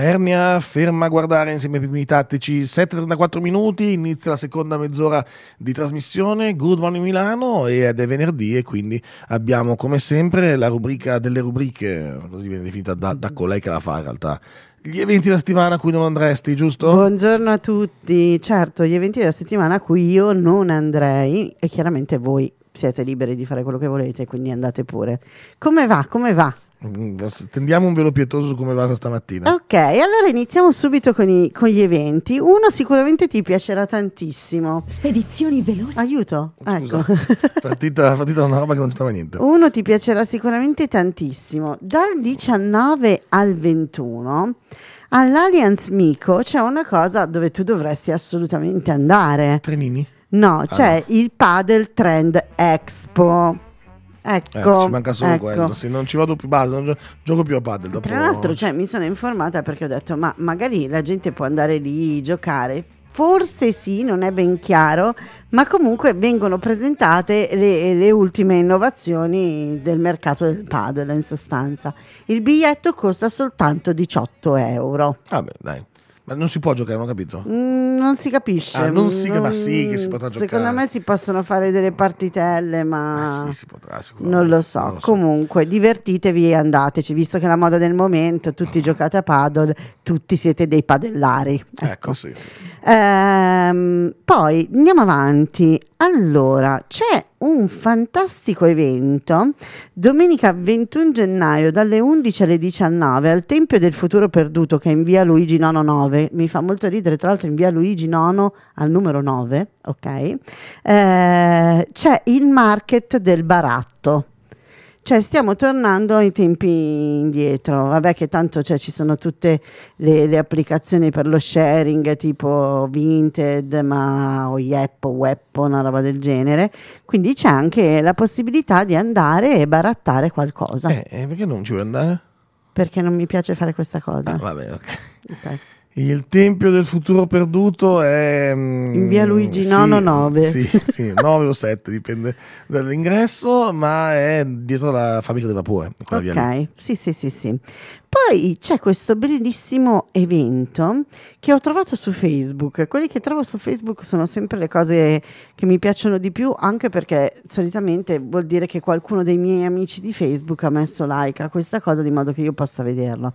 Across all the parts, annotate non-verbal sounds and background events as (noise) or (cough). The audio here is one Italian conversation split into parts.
Ernia, ferma a guardare insieme ai primi tattici, 7.34 minuti, inizia la seconda mezz'ora di trasmissione, Good Morning Milano ed è venerdì e quindi abbiamo come sempre la rubrica delle rubriche, così viene definita da, da colei che la fa in realtà. Gli eventi della settimana a cui non andresti, giusto? Buongiorno a tutti, certo, gli eventi della settimana a cui io non andrei e chiaramente voi siete liberi di fare quello che volete, quindi andate pure. Come va? Come va? Tendiamo un velo pietoso su come va questa mattina. Ok, allora iniziamo subito con, i- con gli eventi. Uno sicuramente ti piacerà tantissimo. Spedizioni veloci. Aiuto? Scusa, Ecco. (laughs) partita, partita una roba che non c'entrava niente. Uno ti piacerà sicuramente tantissimo. Dal 19 al 21 all'Allianz Mico c'è una cosa dove tu dovresti assolutamente andare. Trenini? No, c'è no. il Padel Trend Expo. Eh, Ecco, ci manca solo ecco. quello. Se non ci vado più base, non gio- gioco più a paddle. Dopo... Tra l'altro, cioè, mi sono informata perché ho detto, ma magari la gente può andare lì giocare. Forse sì, non è ben chiaro, ma comunque vengono presentate le, le ultime innovazioni del mercato del padel in sostanza. Il biglietto costa soltanto 18 euro. Vabbè, dai. Ma non si può giocare, non ho capito. Mm, non si capisce. Ah, non si- Non- ma sì che si potrà Secondo giocare. me si possono fare delle partitelle, ma... Eh sì, si potrà sicuramente. Non lo so, comunque divertitevi e andateci, visto che è la moda del momento, tutti giocate a paddle, tutti siete dei padellari. Ecco, sì, sì. Ehm, poi andiamo avanti. Allora, c'è un fantastico evento domenica 21 gennaio dalle 11 alle 19 al Tempio del Futuro Perduto che è in via Luigi Nono 9. Mi fa molto ridere, tra l'altro in via Luigi Nono al numero 9, ok? Eh, c'è il market del baratto. Cioè stiamo tornando ai tempi indietro, vabbè che tanto cioè, ci sono tutte le, le applicazioni per lo sharing tipo Vinted, ma o Yep o Weppo, una roba del genere, quindi c'è anche la possibilità di andare e barattare qualcosa, Eh, eh, perché non ci vuoi andare? perché non mi piace fare questa cosa. Ah, vabbè, ok. Ok. Il Tempio del Futuro Perduto è... mm, In via Luigi sì, Nono 9. Sì, sì, (laughs) 9 o 7, dipende dall'ingresso, ma è dietro la fabbrica del vapore. Ok, sì, sì, sì, sì. Poi c'è questo bellissimo evento che ho trovato su Facebook. Quelli che trovo su Facebook sono sempre le cose che mi piacciono di più, anche perché solitamente vuol dire che qualcuno dei miei amici di Facebook ha messo like a questa cosa di modo che io possa vederlo.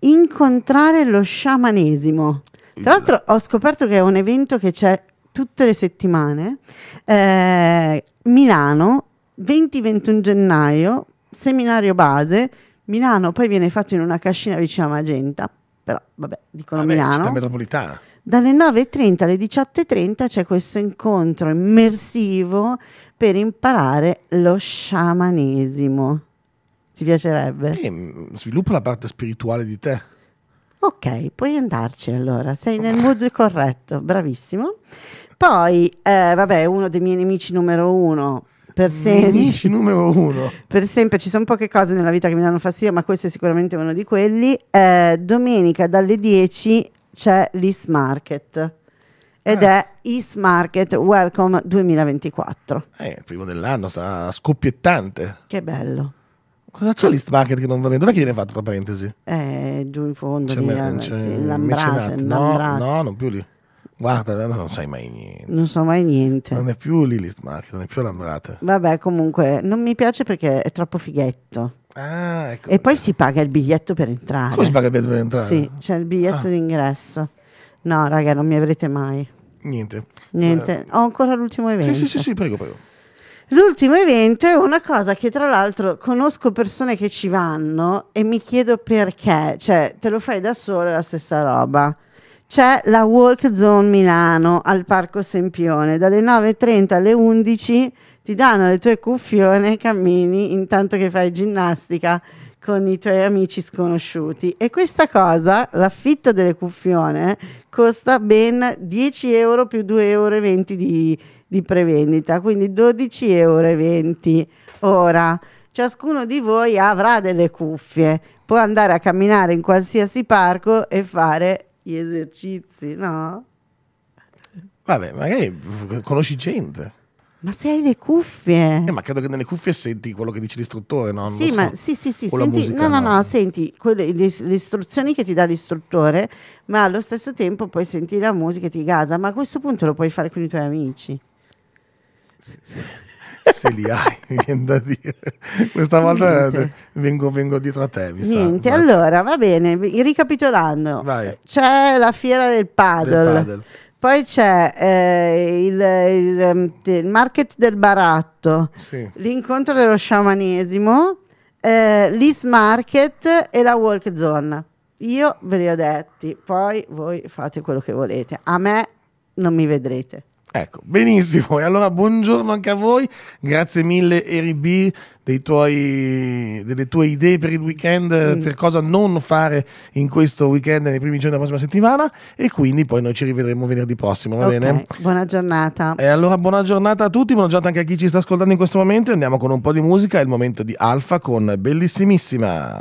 Incontrare lo sciamanesimo. Tra l'altro ho scoperto che è un evento che c'è tutte le settimane. Eh, Milano, 20-21 gennaio, seminario base. Milano poi viene fatto in una cascina vicino a Magenta, però vabbè, dicono Vabbè, città Milano. metropolitana. Dalle 9.30 alle 18.30 c'è questo incontro immersivo per imparare lo sciamanesimo. Ti piacerebbe? E mm, sviluppa la parte spirituale di te. Ok, puoi andarci allora, sei nel mood corretto, bravissimo. Poi, eh, vabbè, uno dei miei nemici numero uno, per sempre. Amici numero uno. Per sempre ci sono poche cose nella vita che mi danno fastidio, ma questo è sicuramente uno di quelli. Eh, domenica dalle 10 c'è l'East Market ed Ah. è East Market Welcome 2024. Eh, il primo dell'anno, sarà scoppiettante. Che bello. Cosa c'è l'East Market che non va bene? Dov'è che viene fatto, tra parentesi? Eh, giù in fondo, C'è lì, me- eh, c'è sì, Lambrate, mecenato. No, Lambrate. no, non più lì. Guarda, non sai mai niente. Non so mai niente. Non è più l'East Market, non è più Lambrate. Vabbè, comunque, non mi piace perché è troppo fighetto. Ah, ecco. E poi si paga il biglietto per entrare. Come si paga il biglietto per entrare? Sì, c'è il biglietto Ah. d'ingresso. No, raga, non mi avrete mai. Niente. Niente. Ho ancora l'ultimo evento. Sì, sì, sì, sì, prego, prego. L'ultimo evento è una cosa che tra l'altro conosco persone che ci vanno e mi chiedo perché, cioè te lo fai da solo è la stessa roba. C'è la Walk Zone Milano al Parco Sempione, dalle 9.30 alle 11 ti danno le tue cuffione e cammini intanto che fai ginnastica con i tuoi amici sconosciuti. E questa cosa, l'affitto delle cuffione, costa ben 10 euro più 2,20 euro di, di prevendita, quindi 12,20 euro. Ora, ciascuno di voi avrà delle cuffie, può andare a camminare in qualsiasi parco e fare gli esercizi, no? Vabbè, magari conosci gente. Ma se hai le cuffie. Eh, ma credo che nelle cuffie senti quello che dice l'istruttore, no? Sì, lo ma so. sì, sì, sì, senti, musica, no, no, no. no, senti quelle- le, le istruzioni che ti dà l'istruttore, ma allo stesso tempo poi senti la musica e ti gasa, ma a questo punto lo puoi fare con i tuoi amici. Se li hai, (laughs) mi viene da dire. Questa volta vengo, vengo dietro a te, sa. Niente, Vai. allora va bene, ricapitolando, Vai. c'è la fiera del Del paddle, poi c'è eh, il, il, ehm, il market del baratto, Sì. l'incontro dello sciamanesimo, eh, l'East Market e la Walk Zone. Io ve li ho detti, poi voi fate quello che volete. A me non mi vedrete. Ecco, benissimo. E allora buongiorno anche a voi. Grazie mille Eri B dei tuoi, delle tue idee per il weekend, Mm. per cosa non fare in questo weekend nei primi giorni della prossima settimana e quindi poi noi ci rivedremo venerdì prossimo, va Ok, bene? buona giornata. E allora buona giornata a tutti, buona giornata anche a chi ci sta ascoltando in questo momento. Andiamo con un po' di musica, è il momento di Alfa con Bellissimissima.